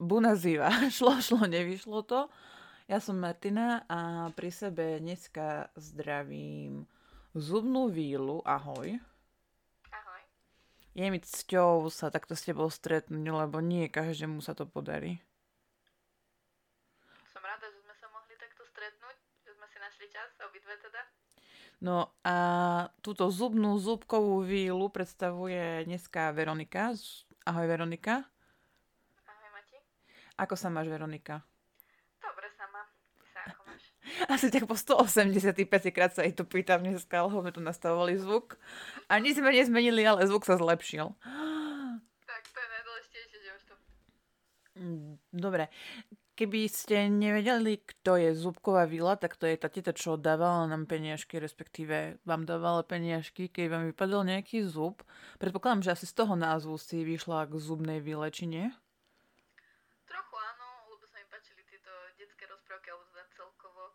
Bună ziua. Šlo, šlo, nevyšlo to. Ja som Martina a pri sebe dneska zdravím zubnú vílu. Ahoj. Ahoj. Je mi cťou sa takto s tebou stretnúť, lebo nie každému sa to podarí. Som rada, že sme sa mohli takto stretnúť, že sme si našli čas, obidve teda. No a túto zubnú zúbkovú vílu predstavuje dneska Veronika. Ahoj Veronika. Ako sa máš Veronika? Dobre sa mám. Ty sa ako máš? Asi tak po 185 krát sa jej to pýtam dneska, lebo sme tu nastavovali zvuk. A nič sme nezmenili, ale zvuk sa zlepšil. Tak to je najdôležitejšie, že už to... Mm, Dobre, keby ste nevedeli, kto je Zubková vila, tak to je tá teta, čo dávala nám peniažky, respektíve vám dávala peniažky, keď vám vypadol nejaký zub. Predpokladám, že asi z toho názvu si vyšla k zubnej vile, či nie? Trochu áno, lebo sa mi páčili tieto detské rozprávky, alebo teda celkovo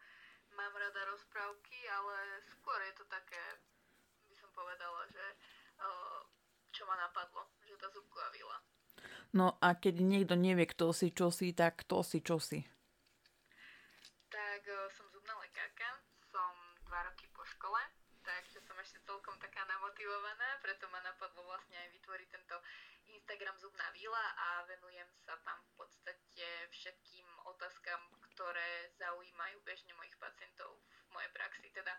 mám rada rozprávky, ale skôr je to také, by som povedala, že uh, čo ma napadlo, že tá zubková vila. No a keď niekto nevie, kto si, čo si, tak kto si, čo si. Tak uh, som zubná lekárka, som dva roky po škole, takže som ešte celkom taká namotivovaná, preto ma napadlo vlastne aj vytvoriť tento Instagram Zubná víla a venujem sa tam v podstate všetkým otázkam, ktoré zaujímajú bežne mojich pacientov v mojej praxi. Teda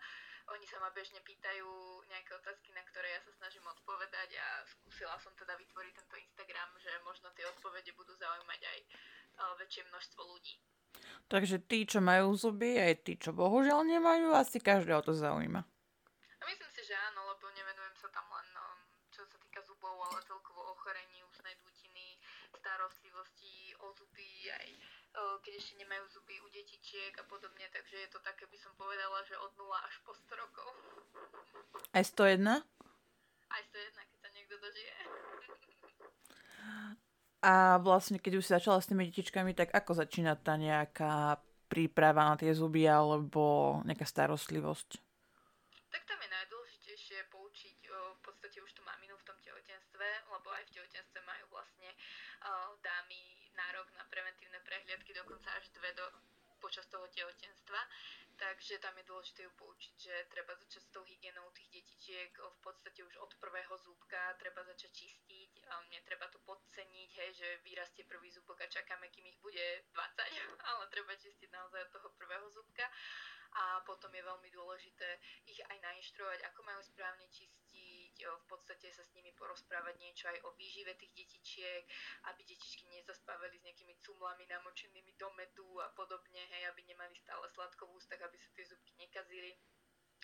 oni sa ma bežne pýtajú nejaké otázky, na ktoré ja sa snažím odpovedať a skúsila som teda vytvoriť tento Instagram, že možno tie odpovede budú zaujímať aj uh, väčšie množstvo ľudí. Takže tí, čo majú zuby, aj tí, čo bohužiaľ nemajú, asi každého to zaujíma. A myslím si, že áno, lebo nevenujem sa tam len um, čo sa týka zubov, ale celkovo ochorení ústnej dutiny, starostlivosti o zuby, aj keď ešte nemajú zuby u detičiek a podobne, takže je to také, by som povedala, že od 0 až po 100 rokov. Aj 101? Aj 101, keď sa niekto dožije. A vlastne, keď už si začala s tými detičkami, tak ako začína tá nejaká príprava na tie zuby alebo nejaká starostlivosť? Tak tam je najdôležitejšie poučiť v podstate už tú maminu v tom tehotenstve, lebo aj v tehotenstve majú vlastne dámy nárok na preventívne prehliadky, dokonca až dve do, počas toho tehotenstva. Takže tam je dôležité ju poučiť, že treba začať s tou hygienou tých detičiek v podstate už od prvého zúbka, treba začať čistiť, netreba to podceniť, hej, že vyrastie prvý zúbok a čakáme, kým ich bude 20, ale treba čistiť naozaj od toho prvého zúbka a potom je veľmi dôležité ich aj nainštruovať, ako majú správne čistiť, v podstate sa s nimi porozprávať niečo aj o výžive tých detičiek, aby detičky nezaspávali s nejakými cumlami namočenými do medu a podobne, hej, aby nemali stále sladko v ústach, aby sa tie zubky nekazili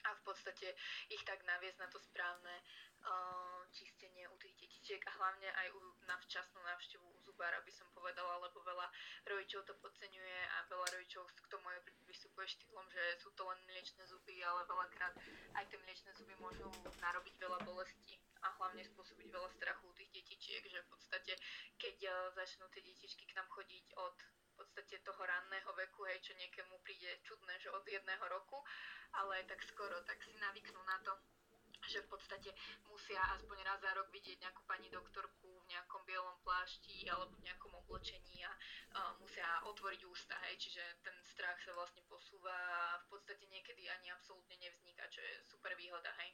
a v podstate ich tak naviesť na to správne uh, čistenie u tých detičiek a hlavne aj u, na včasnú návštevu u zubára by som povedala, lebo veľa rodičov to podceňuje a veľa rodičov k tomu aj vystupuje štýlom, že sú to len mliečne zuby, ale veľakrát aj tie mliečne zuby môžu narobiť veľa bolesti a hlavne spôsobiť veľa strachu u tých detičiek, že v podstate keď uh, začnú tie detičky k nám chodiť od podstate toho ranného veku, hej, čo niekému príde čudné, že od jedného roku, ale tak skoro, tak si navyknú na to, že v podstate musia aspoň raz za rok vidieť nejakú pani doktorku v nejakom bielom plášti alebo v nejakom oblečení a uh, musia otvoriť ústa, hej, čiže ten strach sa vlastne posúva a v podstate niekedy ani absolútne nevzniká, čo je super výhoda, hej.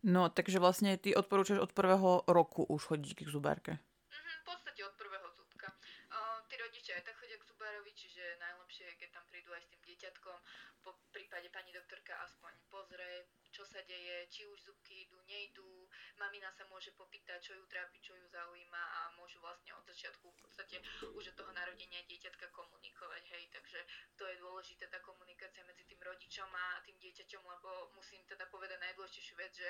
No, takže vlastne ty odporúčaš od prvého roku už chodiť k zubárke. Mhm, v podstate od prvého zúbka. Uh, tí rodičia aj tak chodia k zubárovi, čiže najlepšie je, keď tam prídu aj s tým dieťatkom. Po prípade pani doktorka aspoň pozrie, čo sa deje, či už zubky idú, nejdú. Mamina sa môže popýtať, čo ju trápi, čo ju zaujíma a môžu vlastne od začiatku v podstate už od toho narodenia dieťatka komunikovať, hej. Takže to je dôležité, tá komunikácia medzi tým rodičom a tým dieťaťom, lebo musím teda povedať najdôležitejšiu vec, že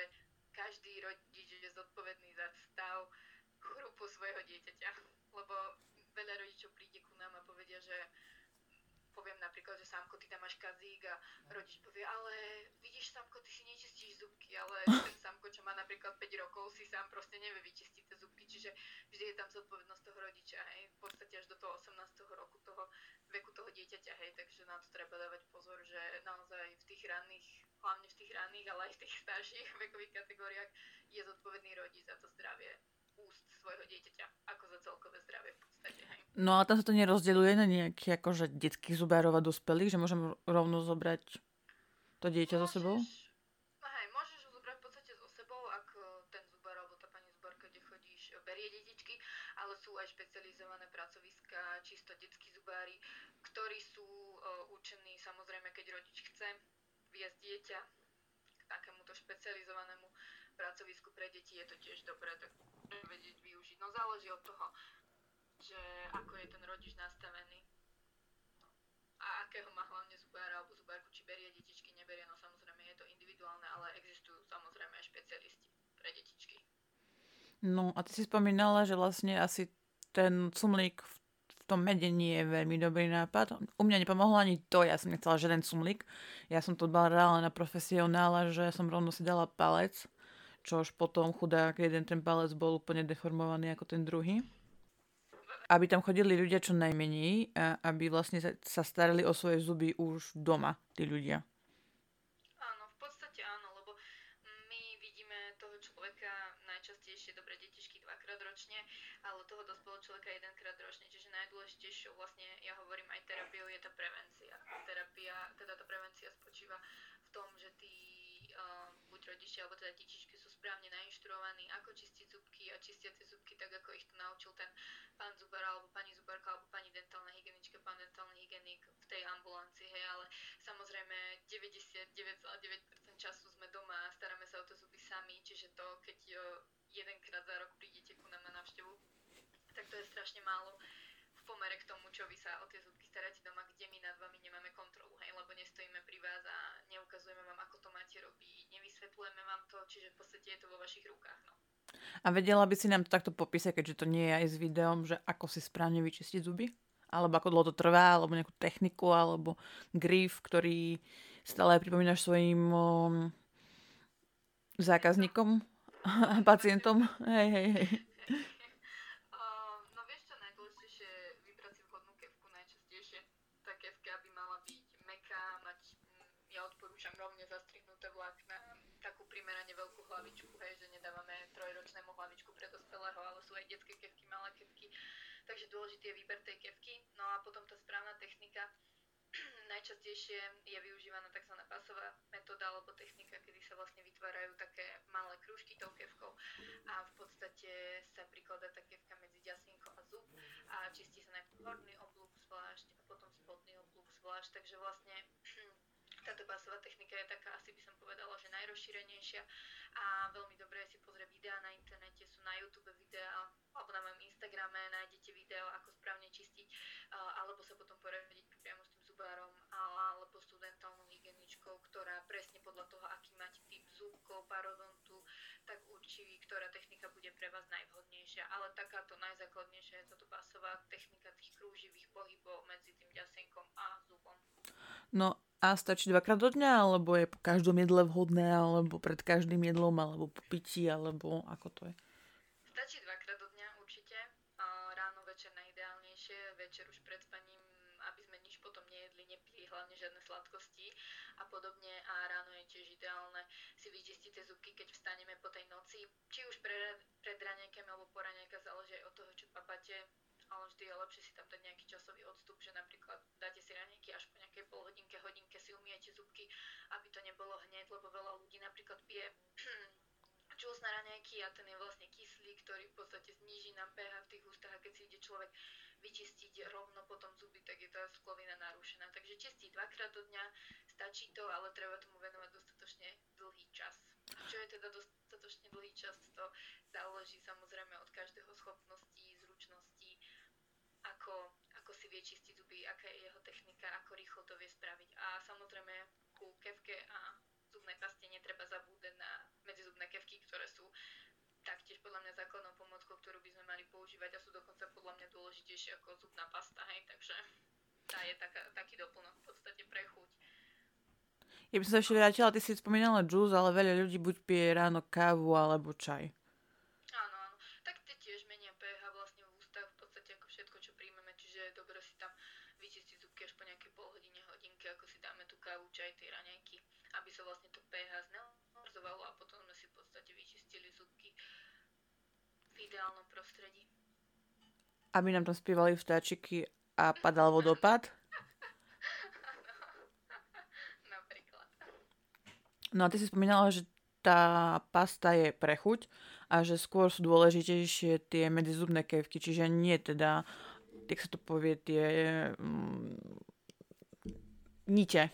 každý rodič je zodpovedný za stav chrupu svojho dieťaťa, lebo veľa rodičov príde ku nám a povedia, že poviem napríklad, že Samko, ty tam máš kazík a rodič povie, ale vidíš Samko, ty si nečistíš zubky, ale ten Samko, čo má napríklad 5 rokov, si sám proste nevie vyčistiť tie zubky, čiže vždy je tam zodpovednosť toho rodiča, hej, v podstate až do toho 18. roku toho veku toho dieťaťa, hej, takže na to treba dávať pozor, že naozaj v tých ranných, hlavne v tých ranných, ale aj v tých starších vekových kategóriách je zodpovedný rodič za to zdravie úst svojho dieťaťa, ako za celkové zdravie v podstate. Hej. No ale tam sa to nerozdeľuje na nejaký akože detských zubárov a dospelých, že môžem rovno zobrať to dieťa môžeš, so sebou? Hej, môžeš ho zobrať v podstate so sebou, ak e, ten zubár alebo tá pani zubárka, kde chodíš, e, berie detičky, ale sú aj špecializované pracoviska, čisto detskí zubári, ktorí sú uh, určení samozrejme, keď rodič chce viesť dieťa k takémuto špecializovanému pracovisku pre deti, je to tiež dobré tak vedieť využiť. No záleží od toho, že ako je ten rodič nastavený a akého má hlavne zubára alebo zubárku, či berie detičky, neberie, no samozrejme je to individuálne, ale existujú samozrejme aj špecialisti pre detičky. No a ty si spomínala, že vlastne asi ten cumlík v tom mede nie je veľmi dobrý nápad. U mňa nepomohlo ani to, ja som nechcela žiaden cumlík. Ja som to dbala reálne na profesionála, že som rovno si dala palec, čož potom chudák jeden ten palec bol úplne deformovaný ako ten druhý. Aby tam chodili ľudia čo najmenej a aby vlastne sa starali o svoje zuby už doma, tí ľudia. Áno, v podstate áno, lebo my vidíme toho človeka najčastejšie, dobre, detičky dvakrát ročne, ale toho dospelého človeka jedenkrát ročne, čiže najdôležitejšou vlastne, ja hovorím aj terapiou, je tá prevencia. Terapia, teda tá prevencia spočíva rodičia alebo teda detičky sú správne nainštruovaní, ako čistiť zubky a čistia tie zubky tak, ako ich to naučil ten pán zubar alebo pani zubarka alebo pani dentálna hygienička, pán dentálny hygienik v tej ambulancii, hej, ale samozrejme 99,9% času sme doma a staráme sa o to zuby sami, čiže to, keď jedenkrát za rok prídete ku nám na návštevu, tak to je strašne málo v pomere k tomu, čo vy sa o tie zubky staráte doma, kde my nad vami nemáme kontrolu, hej, lebo nestojíme pri vás a neukazujeme vám, ako to máte robiť, nevysvetlujeme vám to, čiže v podstate je to vo vašich rukách. No. A vedela by si nám to takto popísať, keďže to nie je aj s videom, že ako si správne vyčistiť zuby? Alebo ako dlho to trvá, alebo nejakú techniku, alebo grif, ktorý stále pripomínaš svojim um, zákazníkom a pacientom? Hej, hej, hej. no vieš čo, najdôležitejšie vybrať si vhodnú kevku najčastejšie. Tá kevka by mala byť meká, mať, mm, ja odporúčam rovne zastrihnuté vlákna, takú primerane veľkú hlavičku, hej, že nedávame trojročnému hlavičku pre dospelého, ale sú aj detské kevky, malé kevky. Takže dôležitý je výber tej kevky. No a potom tá správna technika, najčastejšie je využívaná tzv. pasová metóda alebo technika, kedy sa vlastne vytvárajú také malé krúžky tou kevkou a v podstate sa prikladá tá kevka medzi ďasinko a zub a čistí sa najprv horný oblúk zvlášť a potom spodný oblúk zvlášť, takže vlastne táto pasová technika je taká, asi by som povedala, že najrozšírenejšia a veľmi dobré si pozrieť videá na internete, sú na YouTube videá, alebo na mojom Instagrame nájdete video, ako správne čistiť, alebo sa potom poradiť priamo s tým zubárom alebo s dentálnou hygieničkou, ktorá presne podľa toho, aký máte typ zúbkov, parodontu, tak určí, ktorá technika bude pre vás najvhodnejšia. Ale takáto najzákladnejšia je táto pasová technika tých krúživých pohybov medzi tým ďasenkom a zubom. No a stačí dvakrát do dňa, alebo je po každom jedle vhodné, alebo pred každým jedlom, alebo po pití, alebo ako to je? Stačí dvakrát do dňa určite. Ráno, večer najideálnejšie, večer už pred spaním aby sme nič potom nejedli, nepili, hlavne žiadne sladkosti a podobne a ráno je tiež ideálne si vyčistiť tie zubky, keď vstaneme po tej noci, či už pre, pred raňajkami alebo po raňajka záleží od toho, čo papáte, ale vždy je lepšie si tam dať nejaký časový odstup, že napríklad dáte si raňajky až po nejakej pol hodinke, hodinke si umiete zubky, aby to nebolo hneď, lebo veľa ľudí napríklad pije na raňajky a ten je vlastne kyslý, ktorý v podstate zníži nám pH v tých ústach a keď si ide človek vyčistiť rovno potom zuby, tak je tá sklovina narušená. Takže čistiť dvakrát do dňa, stačí to, ale treba tomu venovať dostatočne dlhý čas. Čo je teda dostatočne dlhý čas, to záleží samozrejme od každého schopností, zručností, ako, ako si vie čistiť zuby, aká je jeho technika, ako rýchlo to vie spraviť. A samozrejme ku kevke a zubnej paste netreba zabúdať na medzizubné kevky, ktoré sú taktiež podľa mňa základnou pomockou, ktorú by sme mali používať a sú dokonca podľa mňa dôležitejšie ako zubná pasta, hej, takže tá je taká, taký doplnok v podstate pre chuť. Ja by som sa ešte vrátila, ty si spomínala džús, ale veľa ľudí buď pije ráno kávu alebo čaj. Áno, áno. Tak tie tiež menia pH vlastne v ústach, v podstate ako všetko, čo príjmeme, čiže je dobre si tam vyčistiť zubky až po nejakej pol hodine, hodinke, ako si dáme tú kávu, čaj, tie raňajky, aby sa vlastne to pH znehorzovalo a potom sme si v podstate vyčistili zubky v ideálnom prostredí. Aby nám tam spievali vtáčiky a padal. Napríklad. No a ty si spomínala, že tá pasta je pre chuť a že skôr sú dôležitejšie tie medzizubné kevky, čiže nie teda, jak sa to povie, tie mm, nite.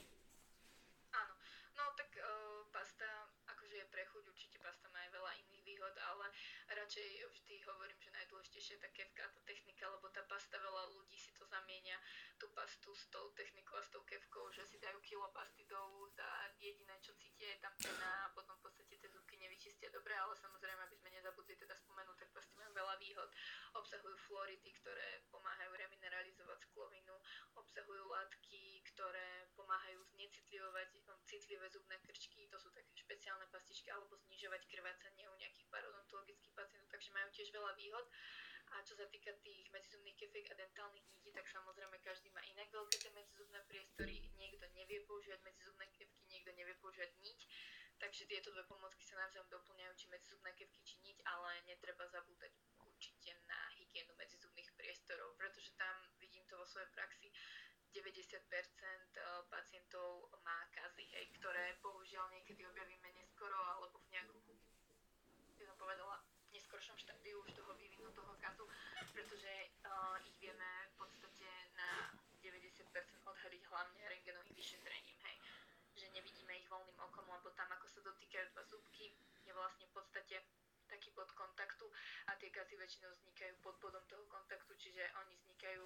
Áno, no tak uh, pasta, akože je pre chuť, určite pasta má aj veľa iných výhod, ale radšej vždy hovorím, že najdôležitejšie je tá kevka, tá technika, lebo tá pasta, veľa ľudí si to zamienia, tú pastu s tou technikou a s tou kevkou, že si dajú úst a jediné, čo cítia, je tam pena a potom v podstate tie zubky nevyčistia dobre, ale samozrejme, aby sme nezabudli teda spomenúť, tak pasty majú veľa výhod. Obsahujú flority, ktoré pomáhajú remineralizovať sklovinu, obsahujú látky, ktoré pomáhajú znecitlivovať um, citlivé zubné krčky, to sú také špeciálne pastičky, alebo znižovať krvácanie u nejakých parodontologických pacientov, takže majú tiež veľa výhod. A čo sa týka tých medzizubných kefiek a dentálnych nití, tak samozrejme každý má inak veľké tie medzizubné priestory. Niekto nevie používať medzizubné kevky, niekto nevie používať niť. Takže tieto dve pomocky sa navzájom doplňajú, či medzizubné kevky, či niť, ale netreba zabúdať určite na hygienu medzizubných priestorov, pretože tam vidím to vo svojej praxi. 90% eh, pacientov má kazy, hej, ktoré bohužiaľ niekedy objavíme neskoro alebo v nejakom, by som povedala, neskoršom štádiu už toho kazu, pretože uh, ich vieme v podstate na 90% odhaliť hlavne rengenovým vyšetrením, hej. Že nevidíme ich voľným okom, lebo tam ako sa dotýkajú dva zubky, je vlastne v podstate taký bod kontaktu a tie kazy väčšinou vznikajú pod bodom toho kontaktu, čiže oni vznikajú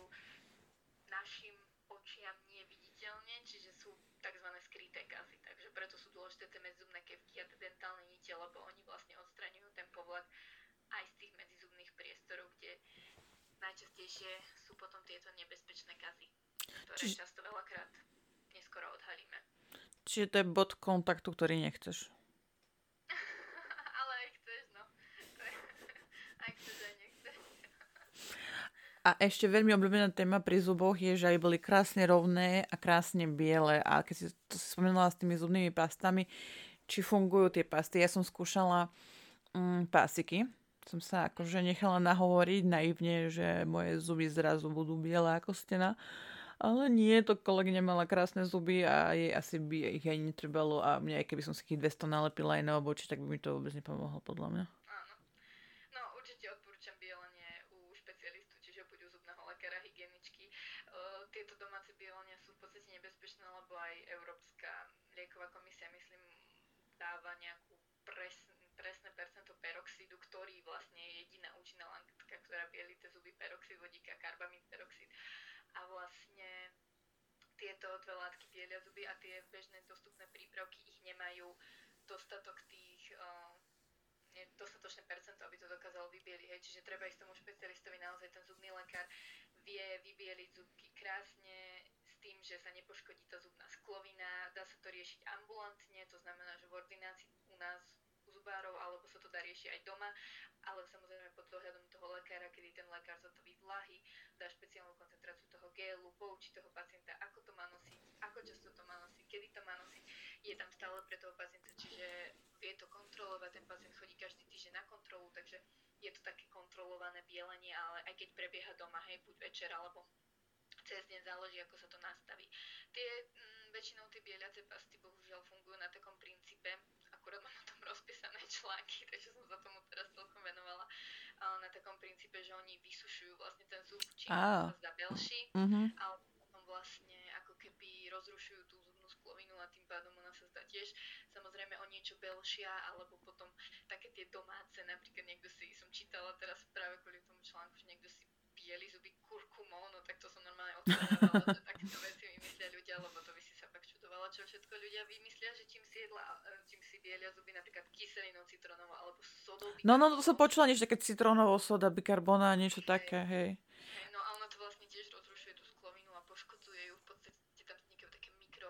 našim očiam neviditeľne, čiže sú tzv. skryté kazy. Takže preto sú dôležité tie medzubné kevky a tie dentálne nite, lebo oni vlastne odstraňujú ten povlak aj z tých medzizubných priestorov, kde najčastejšie sú potom tieto nebezpečné kazy, ktoré Čiže... často veľakrát neskoro odhalíme. Čiže to je bod kontaktu, ktorý nechceš. Ale aj chceš, no. aj chceš, aj nechceš. A ešte veľmi obľúbená téma pri zuboch je, že aj boli krásne rovné a krásne biele. A keď si to si spomenula s tými zubnými pastami, či fungujú tie pasty. Ja som skúšala mm, pásiky som sa akože nechala nahovoriť naivne, že moje zuby zrazu budú biele ako stena. Ale nie, to kolegyňa mala krásne zuby a jej asi by ich aj netrebalo a mne, keby som si ich 200 nalepila aj na oboči, tak by mi to vôbec nepomohlo podľa mňa. Áno. No určite odporúčam bielenie u špecialistu, čiže buď u zubného lekára, hygieničky. Uh, tieto domáce bielenia sú v podstate nebezpečné, lebo aj Európska lieková komisia, myslím, dáva nejakú presnú presné percento peroxidu, ktorý vlastne je jediná účinná látka, ktorá bieli tie zuby, peroxid vodíka, karbamín peroxid. A vlastne tieto dve látky bielia zuby a tie bežné dostupné prípravky ich nemajú dostatok tých uh, dostatočné percento, aby to dokázalo vybieliť. Hej. Čiže treba ísť tomu špecialistovi, naozaj ten zubný lekár vie vybieliť zubky krásne, s tým, že sa nepoškodí tá zubná sklovina, dá sa to riešiť ambulantne, to znamená, že v ordinácii u nás zubárov, alebo sa to dá riešiť aj doma, ale samozrejme pod dohľadom toho lekára, kedy ten lekár zotaví vlahy, dá špeciálnu koncentráciu toho gélu, poučí toho pacienta, ako to má nosiť, ako často to má nosiť, kedy to má nosiť, je tam stále pre toho pacienta, čiže vie to kontrolovať, ten pacient chodí každý týždeň na kontrolu, takže je to také kontrolované bielenie, ale aj keď prebieha doma, hej, buď večer alebo cez deň záleží, ako sa to nastaví. Tie m, mm, väčšinou tie bieliace pasty bohužiaľ fungujú na takom princípe, akurát mám o tom rozpísané články, takže som sa tomu teraz celkom venovala na takom princípe, že oni vysušujú vlastne ten zub, čím ah. sa zdá belší, mm-hmm. ale potom vlastne ako keby rozrušujú tú zubnú sklovinu a tým pádom ona sa zdá tiež samozrejme o niečo belšia, alebo potom také tie domáce, napríklad niekto si, som čítala teraz práve kvôli tomu článku, že niekto si bieli zuby kurkumou, no tak to som normálne odpovedala, že takéto veci vymyslia ľudia, lebo to by si sa pak čudovala, čo všetko ľudia vymyslia, že čím si jedla, e, bielia zuby, napríklad kyselinou citrónovou alebo sodou. No, no, to som počula niečo také citrónovo, soda, bikarbona, niečo hej. také, hej. hej. No a ono to vlastne tiež rozrušuje tú sklovinu a poškodzuje ju, v podstate tam vznikajú také mikro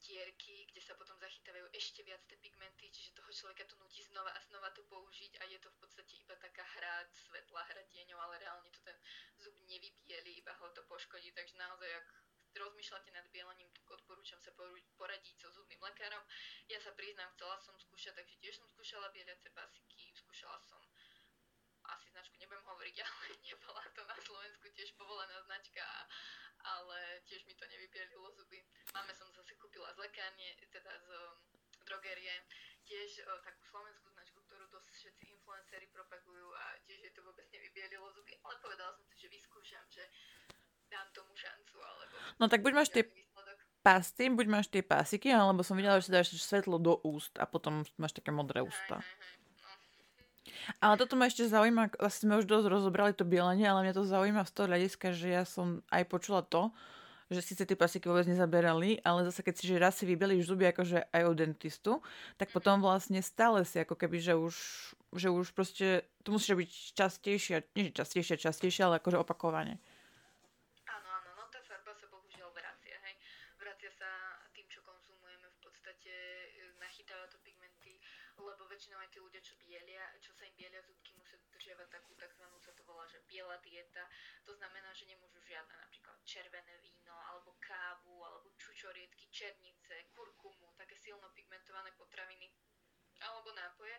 dierky, kde sa potom zachytávajú ešte viac tie pigmenty, čiže toho človeka to nutí znova a znova to použiť a je to v podstate iba taká hra svetla, hra tieňov, ale reálne to ten zub nevybieli, iba ho to poškodí, takže naozaj, ak rozmýšľate nad bielením, tak odporúčam sa poradiť so zubným lekárom. Ja sa priznám, chcela som skúšať, takže tiež som skúšala bieliace pasiky, skúšala som asi značku nebudem hovoriť, ale nebola to na Slovensku tiež povolená značka, ale tiež mi to nevybielilo zuby. Máme som zase kúpila z lekárne, teda z um, drogerie, tiež uh, takú slovenskú značku, ktorú dosť všetci influenceri propagujú a tiež je to vôbec nevybielilo zuby, ale povedala som si, že vyskúšam, že dám tomu šancu, alebo... No tak buď máš tie pasty, buď máš tie pásiky, alebo som videla, že si dáš svetlo do úst a potom máš také modré ústa. Ale toto ma ešte zaujíma, asi sme už dosť rozobrali to bielenie, ale mňa to zaujíma z toho hľadiska, že ja som aj počula to, že síce tie pasiky vôbec nezaberali, ale zase keď si že raz si vybeliš zuby akože aj od dentistu, tak potom vlastne stále si ako keby, že už, že už proste, to musíš robiť častejšie, nie že častejšie, častejšie, ale akože opakovane. Áno, áno, no tá farba sa bohužiaľ vracia, hej. Vracia sa tým, čo konzumujeme, v podstate e, nachytáva to pigmenty, lebo väčšinou aj tí ľudia, čo bielia, čo sa im bielia zubky, musia dodržiavať takú tzv. sa to volá, že biela dieta. To znamená, že nemôžu žiadne napríklad červené víno, alebo kávu, alebo čučoriedky, černice, kurkumu, také silno pigmentované potraviny alebo nápoje.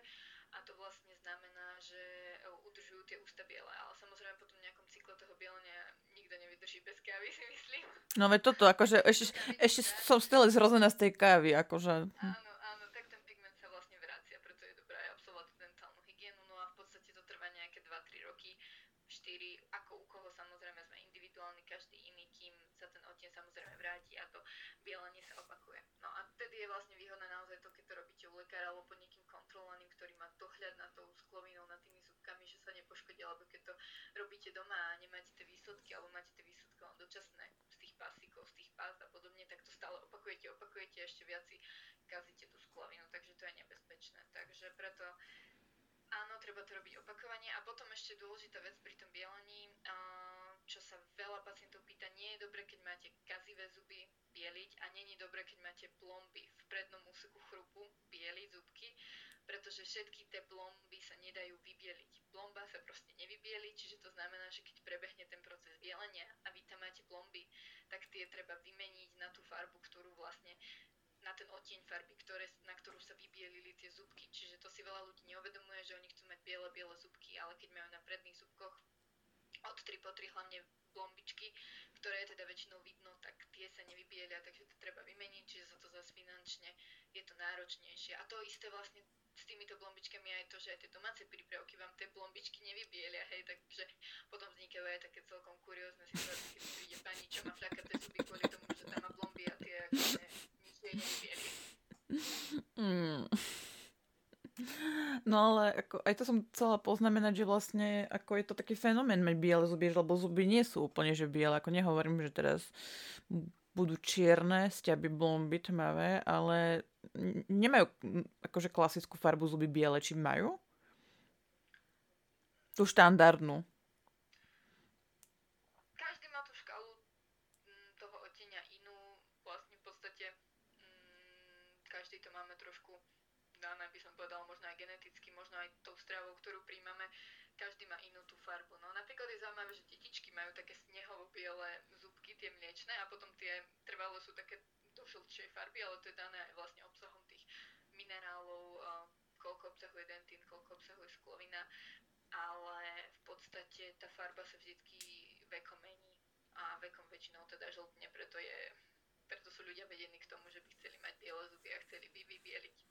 A to vlastne znamená, že udržujú tie ústa biele, ale samozrejme potom v nejakom cykle toho bielenia nikto nevydrží bez kávy, si myslím. No veď toto, akože ešte, ešte som stále zrozená z tej kávy, akože... Áno, bielenie sa opakuje. No a vtedy je vlastne výhodné naozaj to, keď to robíte u lekára alebo pod niekým kontrolovaným, ktorý má dohľad na tou sklovinou, nad tými zubkami, že sa nepoškodí, alebo keď to robíte doma a nemáte tie výsledky, alebo máte tie výsledky len dočasné z tých pásikov, z tých pás a podobne, tak to stále opakujete, opakujete ešte viac si kazíte tú sklovinu, takže to je nebezpečné. Takže preto áno, treba to robiť opakovane. A potom ešte dôležitá vec pri tom bielení, čo sa veľa pacientov pýta, nie je dobre, keď máte kazivé zuby, bieliť a není dobre, keď máte plomby v prednom úseku chrupu, bieliť zubky, pretože všetky tie plomby sa nedajú vybieliť. Plomba sa proste nevybieli, čiže to znamená, že keď prebehne ten proces bielenia a vy tam máte plomby, tak tie treba vymeniť na tú farbu, ktorú vlastne na ten odtieň farby, ktoré, na ktorú sa vybielili tie zubky. Čiže to si veľa ľudí neuvedomuje, že oni chcú mať biele, biele zubky, ale keď majú na predných zubkoch od 3 po 3 hlavne plombičky, ktoré teda väčšinou vidno, tak tie sa nevybielia, takže to treba vymeniť, čiže sa to zase finančne je to náročnejšie. A to isté vlastne s týmito plombičkami aj to, že aj tie domáce prípravky vám tie plombičky nevybielia, hej, takže potom vznikajú aj také celkom kuriózne situácie, keď príde pani, čo má flakaté zuby kvôli tomu, že tam má plomby a tie akože nič jej nevybielia. Mm. No ale ako, aj to som chcela poznamenať, že vlastne ako je to taký fenomén mať biele zuby, lebo zuby nie sú úplne že biele, ako nehovorím, že teraz budú čierne, sťaby blomby tmavé, ale nemajú akože klasickú farbu zuby biele, či majú? Tú štandardnú. Každý má tú škálu mm, toho odtenia inú, vlastne v podstate mm, každý to máme trošku dané, by som povedala, možno aj geneticky, možno aj tou stravou, ktorú príjmame, každý má inú tú farbu. No napríklad je zaujímavé, že detičky majú také snehovo-biele zubky, tie mliečne, a potom tie trvalé sú také do farby, ale to je dané aj vlastne obsahom tých minerálov, koľko obsahuje dentín, koľko obsahuje sklovina, ale v podstate tá farba sa vždycky vekom mení a vekom väčšinou teda žltne, preto je preto sú ľudia vedení k tomu, že by chceli mať biele zuby a chceli by vybieliť.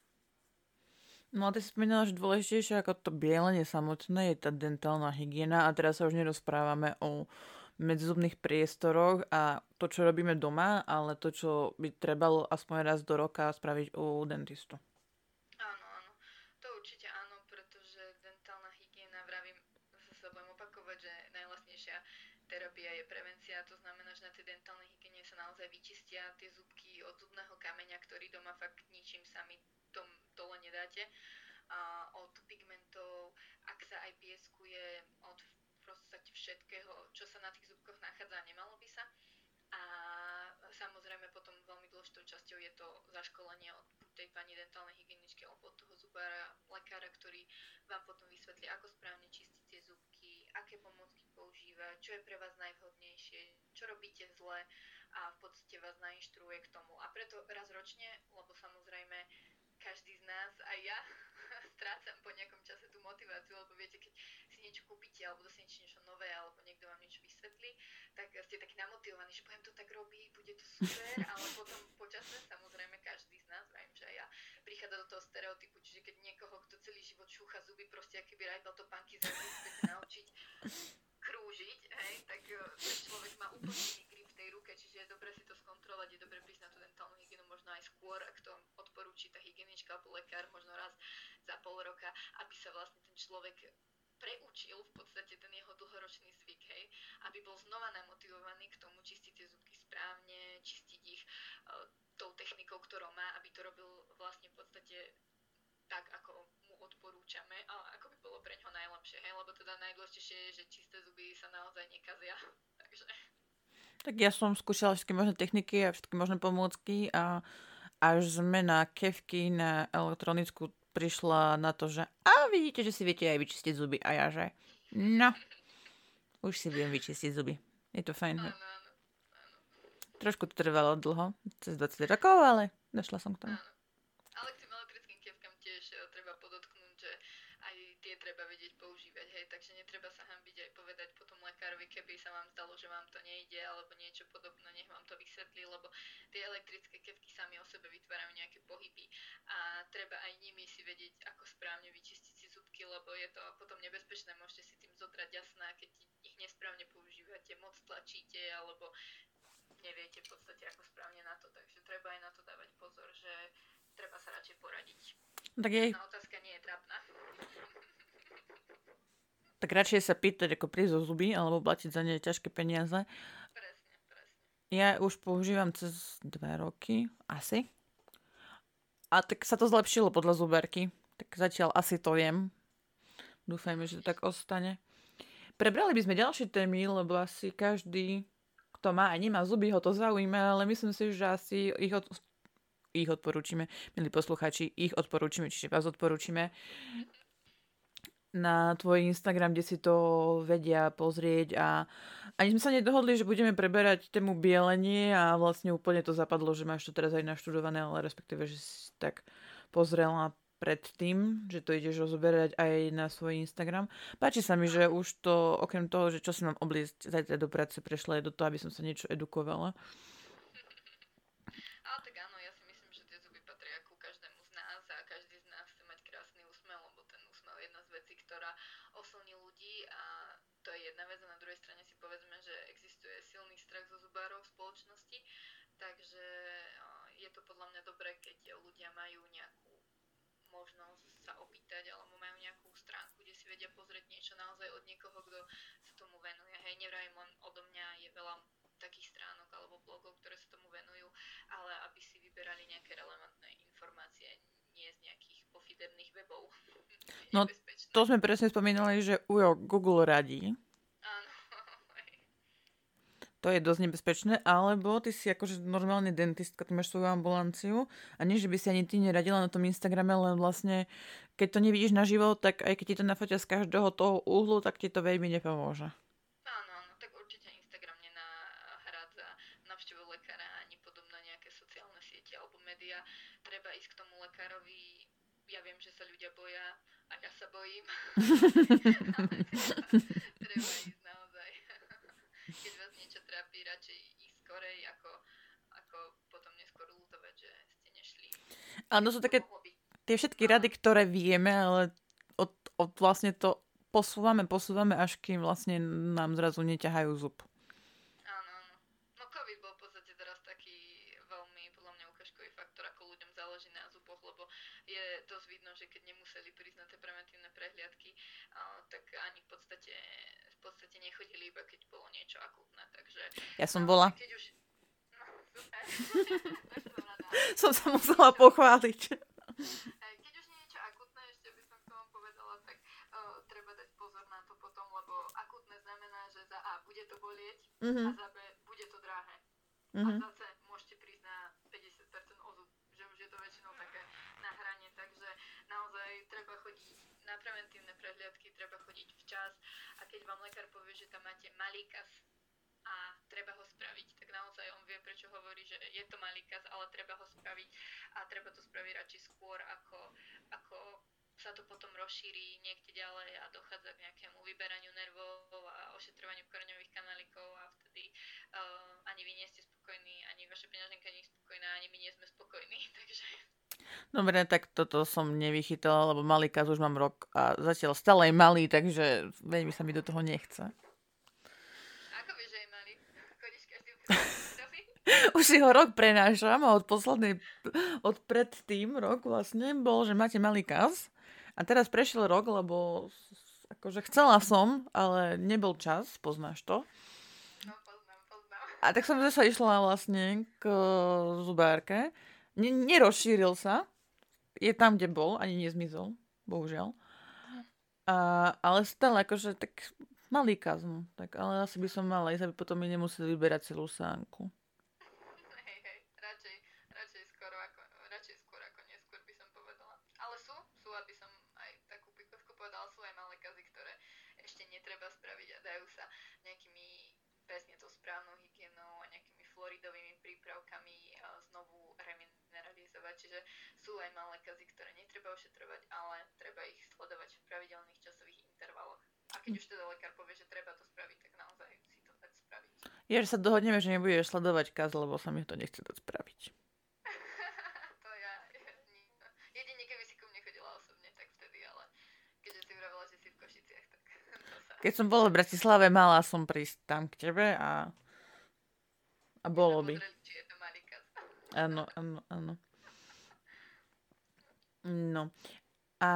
No a ty si spomínala, že dôležitejšie ako to bielenie samotné je tá dentálna hygiena a teraz sa už nerozprávame o medzizubných priestoroch a to, čo robíme doma, ale to, čo by trebalo aspoň raz do roka spraviť u dentistu. Áno, áno. To určite áno, pretože dentálna hygiena, vravím, zase sa budem opakovať, že najvlastnejšia terapia je prevencia, to znamená, že na tej dentálnej hygiene sa naozaj vyčistia tie zubky od zubného kameňa, ktorý doma fakt ničím sami nedáte. A od pigmentov, ak sa aj pieskuje, od v všetkého, čo sa na tých zubkoch nachádza, nemalo by sa. A samozrejme potom veľmi dôležitou časťou je to zaškolenie od tej pani dentálnej hygieničky alebo od toho zubára, lekára, ktorý vám potom vysvetlí, ako správne čistiť tie zubky, aké pomocky používať, čo je pre vás najvhodnejšie, čo robíte zle a v podstate vás nainštruuje k tomu. A preto raz ročne, lebo samozrejme každý z nás, aj ja, strácam po nejakom čase tú motiváciu, lebo viete, keď si niečo kúpite alebo dostanete niečo nové alebo niekto vám niečo vysvetlí, tak ste takí namotivovaní, že budem to tak robiť, bude to super, ale potom počasne samozrejme každý z nás, viem, že aj ja, prichádza do toho stereotypu, čiže keď niekoho, kto celý život šúcha zuby, proste aký by rajbal to panky za chcete naučiť krúžiť, hej, tak eh, ten človek má úplne iný grip v tej ruke, čiže je dobre si to skontrolovať, je dobre prísť na tú dentálnu hygienu možno aj skôr, ak to odporúči tá hygienička alebo lekár, možno raz za pol roka, aby sa vlastne ten človek preučil v podstate ten jeho dlhoročný zvyk, hej, aby bol znova namotivovaný k tomu čistiť tie zubky správne, čistiť ich uh, tou technikou, ktorou má, aby to robil vlastne v podstate tak, ako mu odporúčame, ale ako by bolo pre ňo najlepšie, hej, lebo teda najdôležitejšie je, že čisté zuby sa naozaj nekazia, takže... Tak ja som skúšala všetky možné techniky a všetky možné pomôcky a až zmena kevky na elektronickú prišla na to, že a vidíte, že si viete aj vyčistiť zuby. A ja, že no, už si viem vyčistiť zuby. Je to fajn. Áno, áno, Trošku to trvalo dlho, cez 20 rokov, ale došla som k tomu. Áno. tie treba vedieť používať, hej, takže netreba sa hambiť aj povedať potom lekárovi, keby sa vám stalo, že vám to nejde alebo niečo podobné, nech vám to vysvetlí, lebo tie elektrické kevky sami o sebe vytvárajú nejaké pohyby a treba aj nimi si vedieť, ako správne vyčistiť si zubky, lebo je to potom nebezpečné, môžete si tým zotrať jasná, keď ich nesprávne používate, moc tlačíte alebo neviete v podstate ako správne na to, takže treba aj na to dávať pozor, že treba sa radšej poradiť. Tak jej... otázka nie je trápna. Tak radšej sa pýtať, ako prísť zo zuby, alebo platiť za ne ťažké peniaze. Presne, presne. Ja už používam cez dva roky, asi. A tak sa to zlepšilo podľa zuberky. Tak zatiaľ asi to viem. Dúfajme, že to tak ostane. Prebrali by sme ďalšie témy, lebo asi každý, kto má a nemá zuby, ho to zaujíma, ale myslím si, že asi ich, od, ich odporúčime, milí posluchači, ich odporúčime, čiže vás odporúčime na tvoj Instagram, kde si to vedia pozrieť a ani sme sa nedohodli, že budeme preberať tému bielenie a vlastne úplne to zapadlo, že máš to teraz aj naštudované, ale respektíve, že si tak pozrela predtým, že to ideš rozoberať aj na svoj Instagram. Páči sa mi, že už to, okrem toho, že čo si mám obliecť zajtra do práce, prešla aj do toho, aby som sa niečo edukovala. Podľa mňa dobré, keď ľudia majú nejakú možnosť sa opýtať alebo majú nejakú stránku, kde si vedia pozrieť niečo naozaj od niekoho, kto sa tomu venuje. Hej, nevrajím len odo mňa, je veľa takých stránok alebo blogov, ktoré sa tomu venujú, ale aby si vyberali nejaké relevantné informácie, nie z nejakých pofiderných webov. no, to sme presne spomínali, že Ujo Google radí, to je dosť nebezpečné, alebo ty si akože normálny dentistka, ty máš svoju ambulanciu a nie, že by si ani ty neradila na tom Instagrame, len vlastne, keď to nevidíš na život, tak aj keď ti to nafotia z každého toho úhlu, tak ti to veľmi nepomôže. Áno, áno, tak určite Instagram nenahrádza navštevu lekára ani podobné nejaké sociálne siete alebo médiá. Treba ísť k tomu lekárovi, ja viem, že sa ľudia boja, a ja sa bojím. treba ísť keď vás niečo trápi, radšej ísť skorej, ako, ako potom neskôr lutovať, že ste nešli. Áno, sú také tie všetky rady, ktoré vieme, ale od, od vlastne to posúvame, posúvame, až kým vlastne nám zrazu neťahajú zub. Áno, áno. No COVID bol v podstate teraz taký veľmi, podľa mňa, ukážkový faktor, ako ľuďom záleží na zuboch, lebo je dosť vidno, že keď nemuseli prísť na tie preventívne prehliadky, tak ani v podstate v podstate nechodili iba keď bolo niečo akútne, takže... Ja som bola. Keď už... No, super. som sa musela pochváliť. Keď už niečo akútne, ešte by som k tomu povedala, tak uh, treba dať pozor na to potom, lebo akútne znamená, že za A bude to bolieť mm-hmm. a za B bude to drahé. Mm-hmm. A zase môžete prísť na 50% ozub, že už je to väčšinou také na hrane, takže naozaj treba chodiť na preventívne prehliadky treba chodiť včas a keď vám lekár povie, že tam máte malý kas a treba ho spraviť, tak naozaj on vie, prečo hovorí, že je to malý kas, ale treba ho spraviť a treba to spraviť radšej skôr, ako, ako sa to potom rozšíri niekde ďalej a dochádza k nejakému vyberaniu nervov a ošetrovaniu koreňových kanálikov a vtedy uh, ani vy nie ste spokojní, ani vaša peňaženka nie je spokojná, ani my nie sme spokojní, takže... Dobre, tak toto som nevychytala, lebo malý kaz už mám rok a zatiaľ stále je malý, takže veľmi sa mi do toho nechce. Ako vieš, že je malý? Chodíš každý Už si ho rok prenášam a od poslednej, od predtým rok vlastne bol, že máte malý kaz. A teraz prešiel rok, lebo akože chcela som, ale nebol čas, poznáš to. No, poznám, poznám. A tak som zase išla vlastne k zubárke. N- nerozšíril sa. Je tam, kde bol, ani nezmizol, bohužiaľ. A, ale stále akože tak malý kazm. Tak, ale asi by som mala ísť, aby potom mi nemuseli vyberať celú sánku. Hej, hej, radšej, radšej, skoro ako, radšej skôr ako neskôr by som povedala. Ale sú, sú, aby som aj takú pikovku povedala, sú aj malé kazy, ktoré ešte netreba spraviť a dajú sa nejakými presne tou správnou hygienou a nejakými floridovými prípravkami a znovu remineralizovať. Čiže sú aj malé kazy, ktoré netreba ošetrovať, ale treba ich sledovať v pravidelných časových intervaloch. A keď už teda lekár povie, že treba to spraviť, tak naozaj si to dať spraviť. Je, že sa dohodneme, že nebudeš sledovať kaz, lebo sa mi to nechce dať spraviť. to ja, nie. Jedine keby si ku mne chodila osobne, tak vtedy, ale keďže si vravela, že si v Košiciach, tak sa... Keď som bola v Bratislave, mala som prísť tam k tebe a, a bolo by. Áno, áno, áno. No. A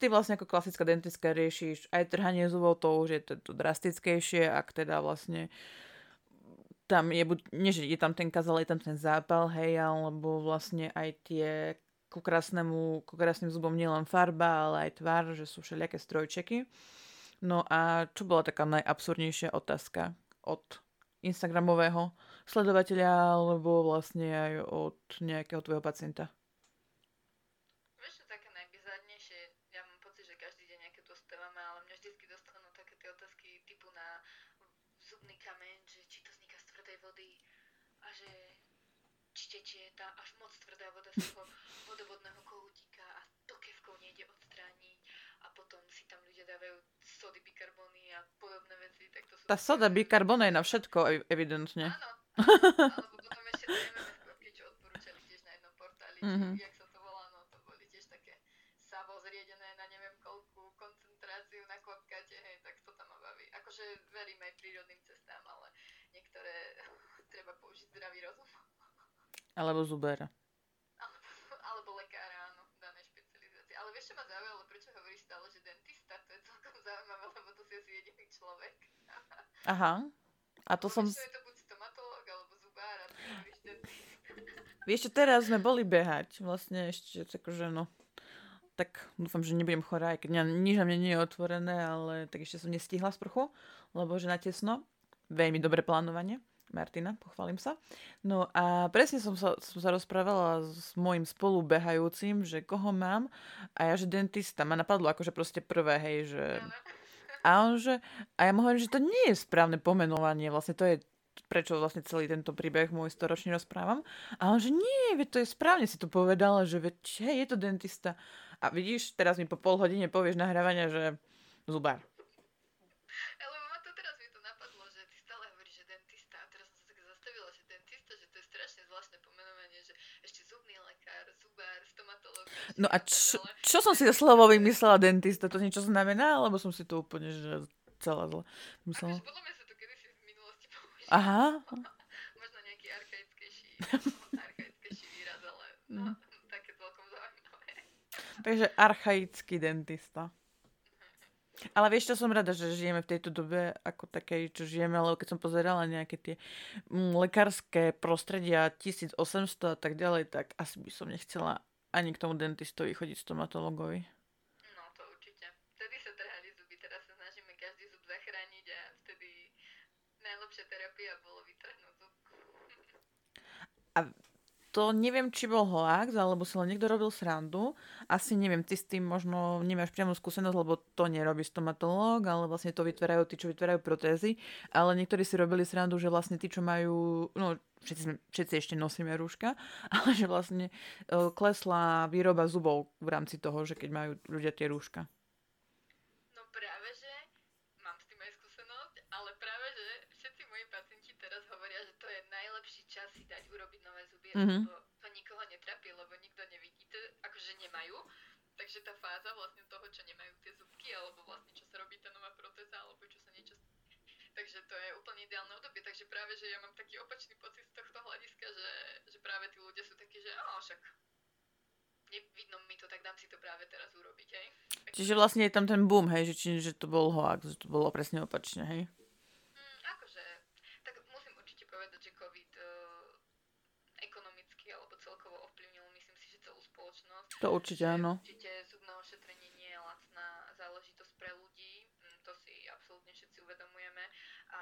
ty vlastne ako klasická dentistka riešiš aj trhanie zubov, to už je to, to drastickejšie, ak teda vlastne tam je buď, nie že je tam ten kazal, je tam ten zápal, hej, alebo vlastne aj tie ku krásnemu, ku krásnym zubom nielen farba, ale aj tvár, že sú všelijaké strojčeky. No a čo bola taká najabsurdnejšia otázka od Instagramového sledovateľa, alebo vlastne aj od nejakého tvojho pacienta? Vieš, čo také najbizarnejšie, ja mám pocit, že každý deň nejaké dostávame, ale mňa vždycky dostanú také tie otázky typu na zubný kameň, že či to vzniká z tvrdej vody a že či tečie tá až moc tvrdá voda z toho vodovodného kohútika a to kevkou nejde odstrániť a potom si tam ľudia dávajú sody bikarbóny a podobné veci, tak to sú... Tá soda bikarbona je na všetko, ev- evidentne. Áno, alebo potom ešte MMS kvapky, čo odporúčali tiež na jednom portáli, Mhm. mm-hmm. jak sa to volá, no to boli tiež také savo zriedené na neviem koľkú koncentráciu na kvapkáte, hej, tak to tam ma baví. Akože verím aj prírodným cestám, ale niektoré treba použiť zdravý rozum. Alebo zubera. Alebo, alebo lekára, áno, danej špecializácie. Ale vieš, čo ma zaujalo, prečo hovoríš stále, že dentista? To je celkom zaujímavé, lebo to si asi jediný človek. Aha. A to som... Vieš čo, teraz sme boli behať. Vlastne ešte akože no... Tak dúfam, že nebudem chorá, aj keď mňa, nič na mne nie je otvorené, ale tak ešte som nestihla z prchu, lebo že na tesno. Veľmi dobré plánovanie. Martina, pochválim sa. No a presne som sa, som sa rozprávala s môjim spolubehajúcim, že koho mám a ja, že dentista. Ma napadlo akože proste prvé, hej, že... Áno. A on, že... A ja mu hovorím, že to nie je správne pomenovanie. Vlastne to je prečo vlastne celý tento príbeh môj storočný rozprávam. A on, že nie, veď to je správne, si to povedala, že veď, hej, je to dentista. A vidíš, teraz mi po pol hodine povieš nahrávania, že zubár. Ale ma to teraz mi to napadlo, že ty stále hovoríš, že dentista. A teraz som sa tak zastavila, že dentista, že to je strašne zvláštne pomenovanie, že ešte zubný lekár, zubár, stomatológ. ďalší No a čo, čo som si za slovo vymyslela dentista? To niečo znamená? Alebo som si to úplne, že celá zle myslela? Akože podľa mňa sa to kedysi v minulosti používalo. Aha, Možno nejaký archaickejší, archaickejší výraz, ale no, Mhm. také celkom zaujímavé. takže archaický dentista. Ale vieš, čo som rada, že žijeme v tejto dobe ako takej, čo žijeme, lebo keď som pozerala nejaké tie mm, lekárske prostredia 1800 a tak ďalej, tak asi by som nechcela ani k tomu dentistovi chodiť stomatologovi. No to určite. Vtedy sa trhali zuby, teraz sa snažíme každý zub zachrániť a vtedy najlepšia terapia bolo vytrhnúť zub. to neviem, či bol hoax, alebo si len niekto robil srandu. Asi neviem, ty s tým možno nemáš priamo skúsenosť, lebo to nerobí stomatológ, ale vlastne to vytvárajú tí, čo vytvárajú protézy. Ale niektorí si robili srandu, že vlastne tí, čo majú, no všetci, sme, všetci ešte nosíme rúška, ale že vlastne uh, klesla výroba zubov v rámci toho, že keď majú ľudia tie rúška. No práve, že mám s tým aj skúsenosť, ale práve, že všetci moji pacienti teraz hovoria, že to je najlepší čas si dať urobiť nové zuby, mm-hmm. lebo to nikoho netrapí, lebo nikto nevidí, to, akože nemajú. Takže tá fáza vlastne toho, čo nemajú tie zubky, alebo vlastne čo sa robí tá nová protéza, alebo čo sa niečo Takže to je úplne ideálne obdobie. Takže práve, že ja mám taký opačný pocit z tohto hľadiska, že, že práve tí ľudia sú takí, že áno, však nevidno mi to, tak dám si to práve teraz urobiť, hej. Čiže vlastne je tam ten boom, hej, že, či, že to bol hoax, že to bolo presne opačne, hej? Mm, akože, tak musím určite povedať, že COVID uh, ekonomicky alebo celkovo ovplyvnil, myslím si, že celú spoločnosť. To určite áno. Určite zubné ošetrenie nie je lacná záležitosť pre ľudí, mm, to si absolútne všetci uvedomujeme a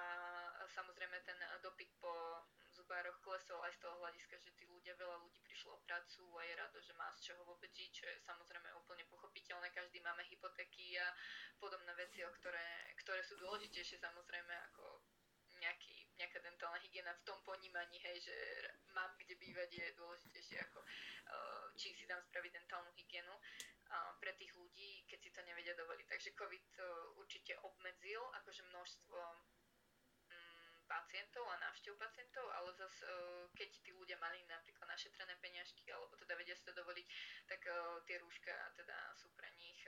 samozrejme ten dopyt po zubároch klesol aj z toho hľadiska, že tí ľudia, veľa ľudí prišlo o prácu a je rado, že má z čoho vôbec žiť, čo je samozrejme úplne pochopiteľné. Každý máme hypotéky a podobné veci, o ktoré, ktoré sú dôležitejšie samozrejme ako nejaký, nejaká dentálna hygiena v tom ponímaní, hej, že mám kde bývať je dôležitejšie ako uh, či si dám spraviť dentálnu hygienu pre tých ľudí, keď si to nevedia dovoliť. Takže COVID uh, určite obmedzil akože množstvo pacientov a návštev pacientov, ale zase keď tí ľudia mali napríklad našetrené peňažky alebo teda vedia si to dovoliť, tak tie rúška teda sú pre nich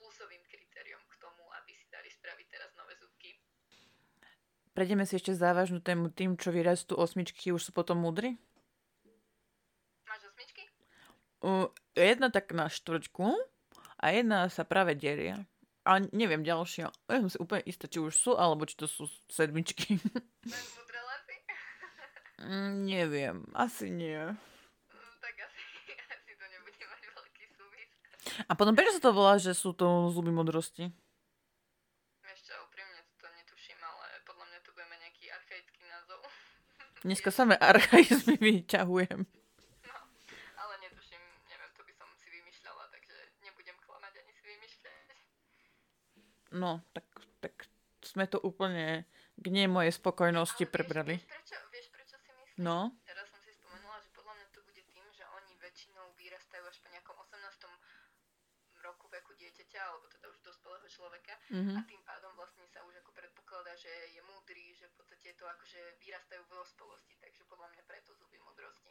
plusovým kritériom k tomu, aby si dali spraviť teraz nové zubky. Prejdeme si ešte závažnú tému tým, čo vyrastú osmičky, už sú potom múdri? Máš osmičky? Uh, jedna tak na štvrťku a jedna sa práve deria. A neviem ďalšie. Ja som si úplne istá, či už sú, alebo či to sú sedmičky. mm, neviem, asi nie. Mm, tak asi, asi to nebude mať veľký súvis. A potom prečo sa to volá, že sú to zuby modrosti? Ešte úprimne to netuším, ale podľa mňa to budeme nejaký archaický názov. Dneska samé archaizmy vyťahujem. No, tak, tak sme to úplne k nie mojej spokojnosti Ale prebrali. Vieš, prečo, vieš, prečo si myslím? No. Teraz som si spomenula, že podľa mňa to bude tým, že oni väčšinou vyrastajú až po nejakom 18. roku veku dieťaťa, alebo teda už dospelého človeka mm-hmm. a tým pádom vlastne sa už ako predpokladá, že je múdry, že v podstate to akože vyrastajú v dospelosti, takže podľa mňa preto zuby múdrosti.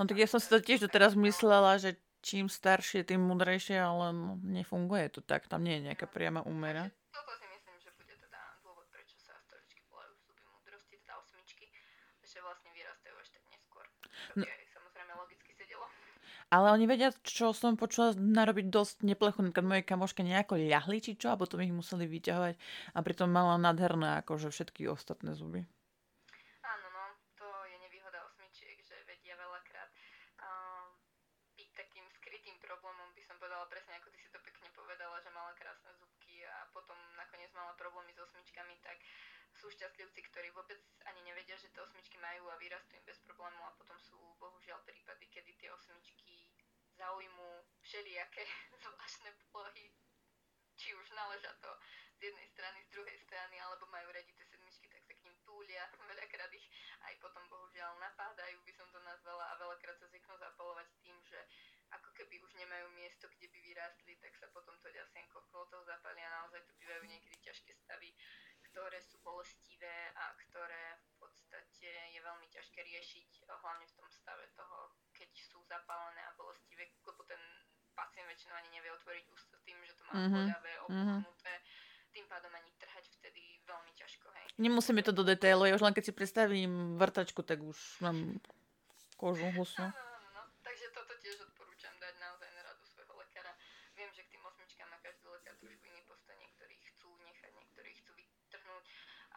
No tak ja som si to tiež teraz myslela, že čím staršie, tým múdrejšie, ale no, nefunguje to tak. Tam nie je nejaká priama úmera. Toto si myslím, že bude teda dôvod, prečo sa stoličky volajú zuby múdrosti, teda osmičky, že vlastne vyrastajú až tak neskôr. To no. aj samozrejme logicky sedelo. Ale oni vedia, čo som počula, narobiť dosť neplechu. Napríklad moje kamoške nejako ľahli, či čo, a potom ich museli vyťahovať. A pritom mala nádherné, akože všetky ostatné zuby. Sú šťastlivci, ktorí vôbec ani nevedia, že tie osmičky majú a vyrastú im bez problému a potom sú bohužiaľ prípady, kedy tie osmičky zaujmú všelijaké zvláštne polohy, či už naleža to z jednej strany, z druhej strany, alebo majú radi tie sedmičky, tak sa k ním túlia, veľakrát ich aj potom bohužiaľ napádajú, by som to nazvala, a veľakrát sa zvyknú zapalovať tým, že ako keby už nemajú miesto, kde by vyrástli, tak sa potom to ďasienko okolo toho zapália. Naozaj to bývajú niekedy ťažké stavy, ktoré sú bolestivé a ktoré v podstate je veľmi ťažké riešiť, hlavne v tom stave toho, keď sú zapálené a bolestivé, lebo ten pacient väčšinou ani nevie otvoriť ústa tým, že to má mm-hmm. poľavé, opuchnuté. Mm-hmm tým pádom ani trhať vtedy veľmi ťažko. Hej. Nemusíme to do detailu, ja už len keď si predstavím vrtačku, tak už mám kožu husu. Áno,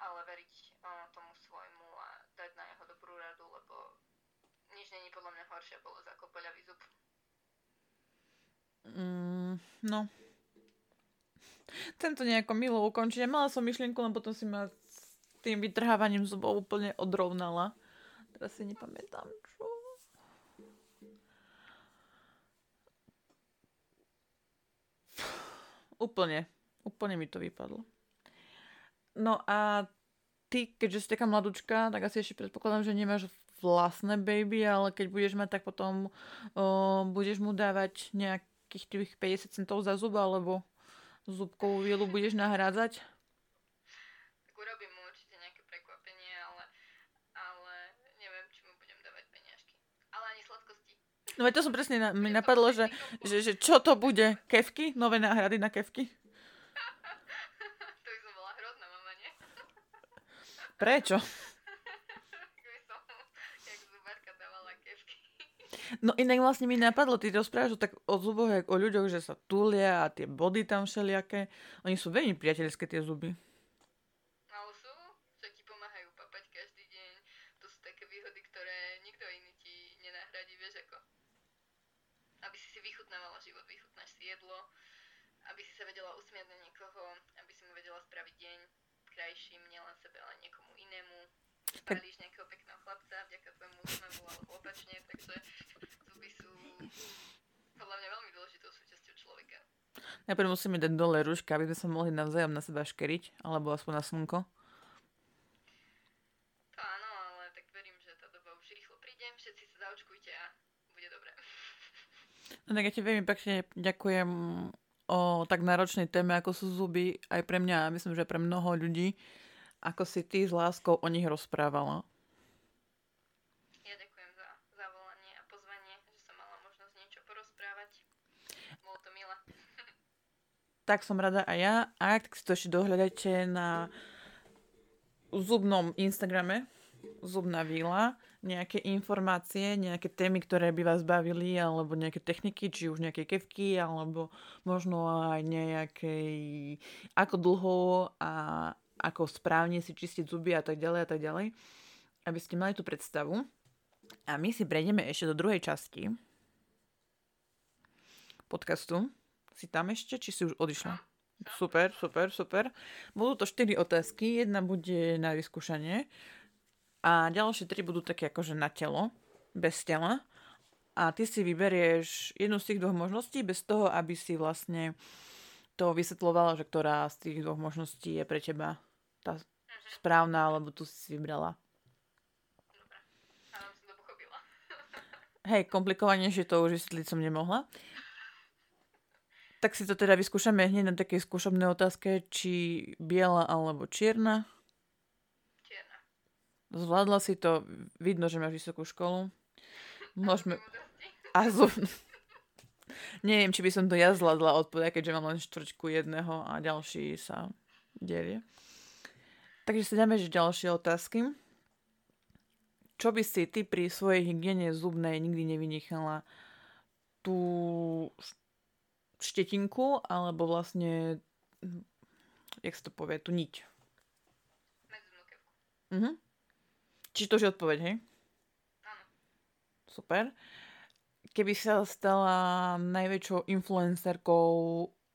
ale veriť e, tomu svojmu a dať na jeho dobrú radu, lebo nič není podľa mňa horšia bolo ako boľavý zub. Mm, no. Tento nejako milo ukončenie. Mala som myšlienku, len potom si ma s tým vytrhávaním zubov úplne odrovnala. Teraz si nepamätám, čo. Úplne. Úplne mi to vypadlo. No a ty, keďže si taká mladúčka, tak asi ešte predpokladám, že nemáš vlastné baby, ale keď budeš mať, tak potom o, budeš mu dávať nejakých tých 50 centov za zub, alebo zubkovú vielu budeš nahrádzať? Tak urobím mu určite nejaké prekvapenie, ale, ale neviem, či mu budem dávať peniažky. Ale ani sladkosti. No veď to som presne, na, mi napadlo, že, že, že čo to bude? Kevky? Nové náhrady na kevky? to by som bola hrozná mama, nie? Prečo? No inak vlastne mi napadlo, ty rozprávaš tak o zuboch, o ľuďoch, že sa tulia a tie body tam všelijaké. Oni sú veľmi priateľské, tie zuby. Ale sú, čo ti pomáhajú papať každý deň. To sú také výhody, ktoré nikto iný ti nenahradí, vieš ako. Aby si si vychutnávala život, vychutnáš si jedlo, aby si sa vedela usmiať na niekoho, aby si mu vedela spraviť deň krajším, nielen sebe, ale niekomu inému. Spálíš nejakého pekného chlapca vďaka tvojmu úsmevu alebo opačne, takže zuby sú podľa mňa veľmi dôležitou súčasťou človeka. Najprv musíme dať dole ruška, aby sme sa mohli navzájom na seba škeriť, alebo aspoň na slnko. To áno, ale tak verím, že tá doba už rýchlo príde, všetci sa zaočkujte a bude dobré. No tak ja ti veľmi pekne ďakujem o tak náročnej téme, ako sú zuby, aj pre mňa, a myslím, že pre mnoho ľudí, ako si ty s láskou o nich rozprávala. Ja ďakujem za zavolanie a pozvanie, že som mala možnosť niečo porozprávať. Bolo to milé. Tak som rada aj ja. A tak si to ešte dohľadajte na zubnom Instagrame, zubná víla, nejaké informácie, nejaké témy, ktoré by vás bavili, alebo nejaké techniky, či už nejaké kevky, alebo možno aj nejakej, ako dlho a ako správne si čistiť zuby a tak ďalej a tak ďalej, aby ste mali tú predstavu. A my si prejdeme ešte do druhej časti podcastu. Si tam ešte, či si už odišla? Super, super, super. Budú to 4 otázky, jedna bude na vyskúšanie a ďalšie tri budú také akože na telo, bez tela. A ty si vyberieš jednu z tých dvoch možností bez toho, aby si vlastne to vysvetlovala, že ktorá z tých dvoch možností je pre teba tá správna, alebo tu si vybrala. Hej, komplikovanejšie to už vysvetliť som nemohla. Tak si to teda vyskúšame hneď na takej skúšobnej otázke, či biela alebo čierna. Čierna. Zvládla si to, vidno, že máš vysokú školu. Môžeme... A zu... Neviem, či by som to ja zvládla odpovedať, keďže mám len štvrťku jedného a ďalší sa derie. Takže si dáme ďalšie otázky. Čo by si ty pri svojej hygiene zubnej nikdy nevynechala? Tú štetinku, alebo vlastne, jak sa to povie, tú niť. Mhm. Čiže to je odpoveď, hej? Áno. Super. Keby sa stala najväčšou influencerkou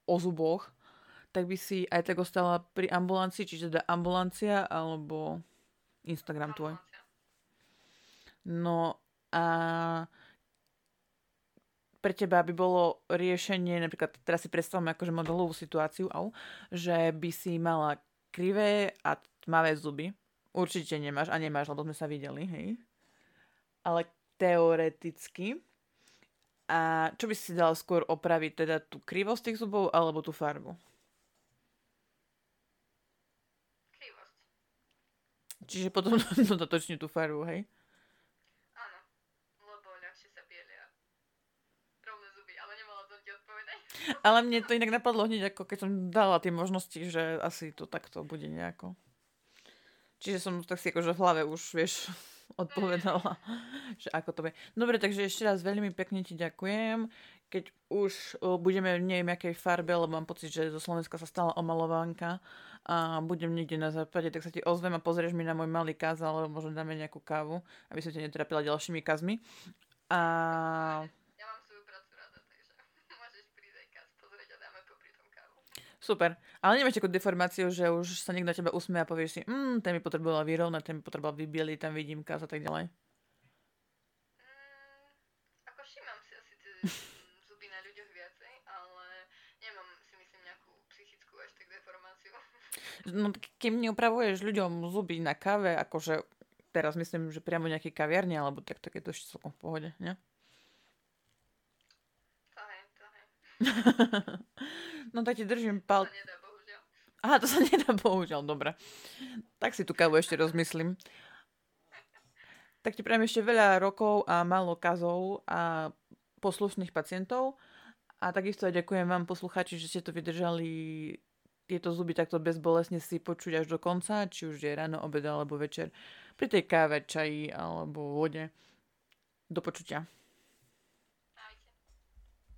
o zuboch, tak by si aj tak ostala pri ambulancii, čiže teda ambulancia alebo Instagram tvoj. No a pre teba by bolo riešenie, napríklad teraz si predstavme akože modelovú situáciu, au, že by si mala krivé a tmavé zuby. Určite nemáš a nemáš, lebo sme sa videli, hej. Ale teoreticky. A čo by si dala skôr opraviť, teda tú krivosť tých zubov alebo tú farbu? Čiže potom dodatočne tú farbu, hej? Áno. Lebo ľahšie sa bielia. Rovné zuby, ale nemala som ti odpovedať. Ale mne to inak napadlo hneď, ako keď som dala tie možnosti, že asi to takto bude nejako. Čiže som tak si akože v hlave už, vieš, odpovedala, že ako to bude. Dobre, takže ešte raz veľmi pekne ti ďakujem. Keď už o, budeme v neviem akej farbe, lebo mám pocit, že zo Slovenska sa stala omalovánka a budem niekde na západe, tak sa ti ozvem a pozrieš mi na môj malý kaz, alebo možno dáme nejakú kávu, aby som ťa netrapila ďalšími kazmi. A Ja mám svoju prácu rada, takže môžeš prísť aj kaz pozrieť a dáme popri tom kávu. Super. Ale nemáš takú deformáciu, že už sa niekto na teba usmie a povieš si, mm, ten by potreboval vyrovnať, ten by potreboval vybieliť, tam vidím kaz a tak ďalej. Mm, ako všímam si asi tie mm, zuby na ľuďoch viacej, ale nemám si myslím nejakú No, kým neupravuješ ľuďom zuby na káve, akože teraz myslím, že priamo nejaké kaviarne, alebo tak, tak je to ešte celkom v pohode, ne? To hej, to hej. no tak ti držím pal... To nedá, bohužiaľ. Aha, to sa nedá, bohužiaľ, dobre. Tak si tú kávu ešte rozmyslím. Tak ti prajem ešte veľa rokov a málo kazov a poslušných pacientov. A takisto aj ďakujem vám posluchači, že ste to vydržali tieto zuby takto bezbolesne si počuť až do konca, či už je ráno, obed alebo večer pri tej káve, čaji alebo vode. Do počutia.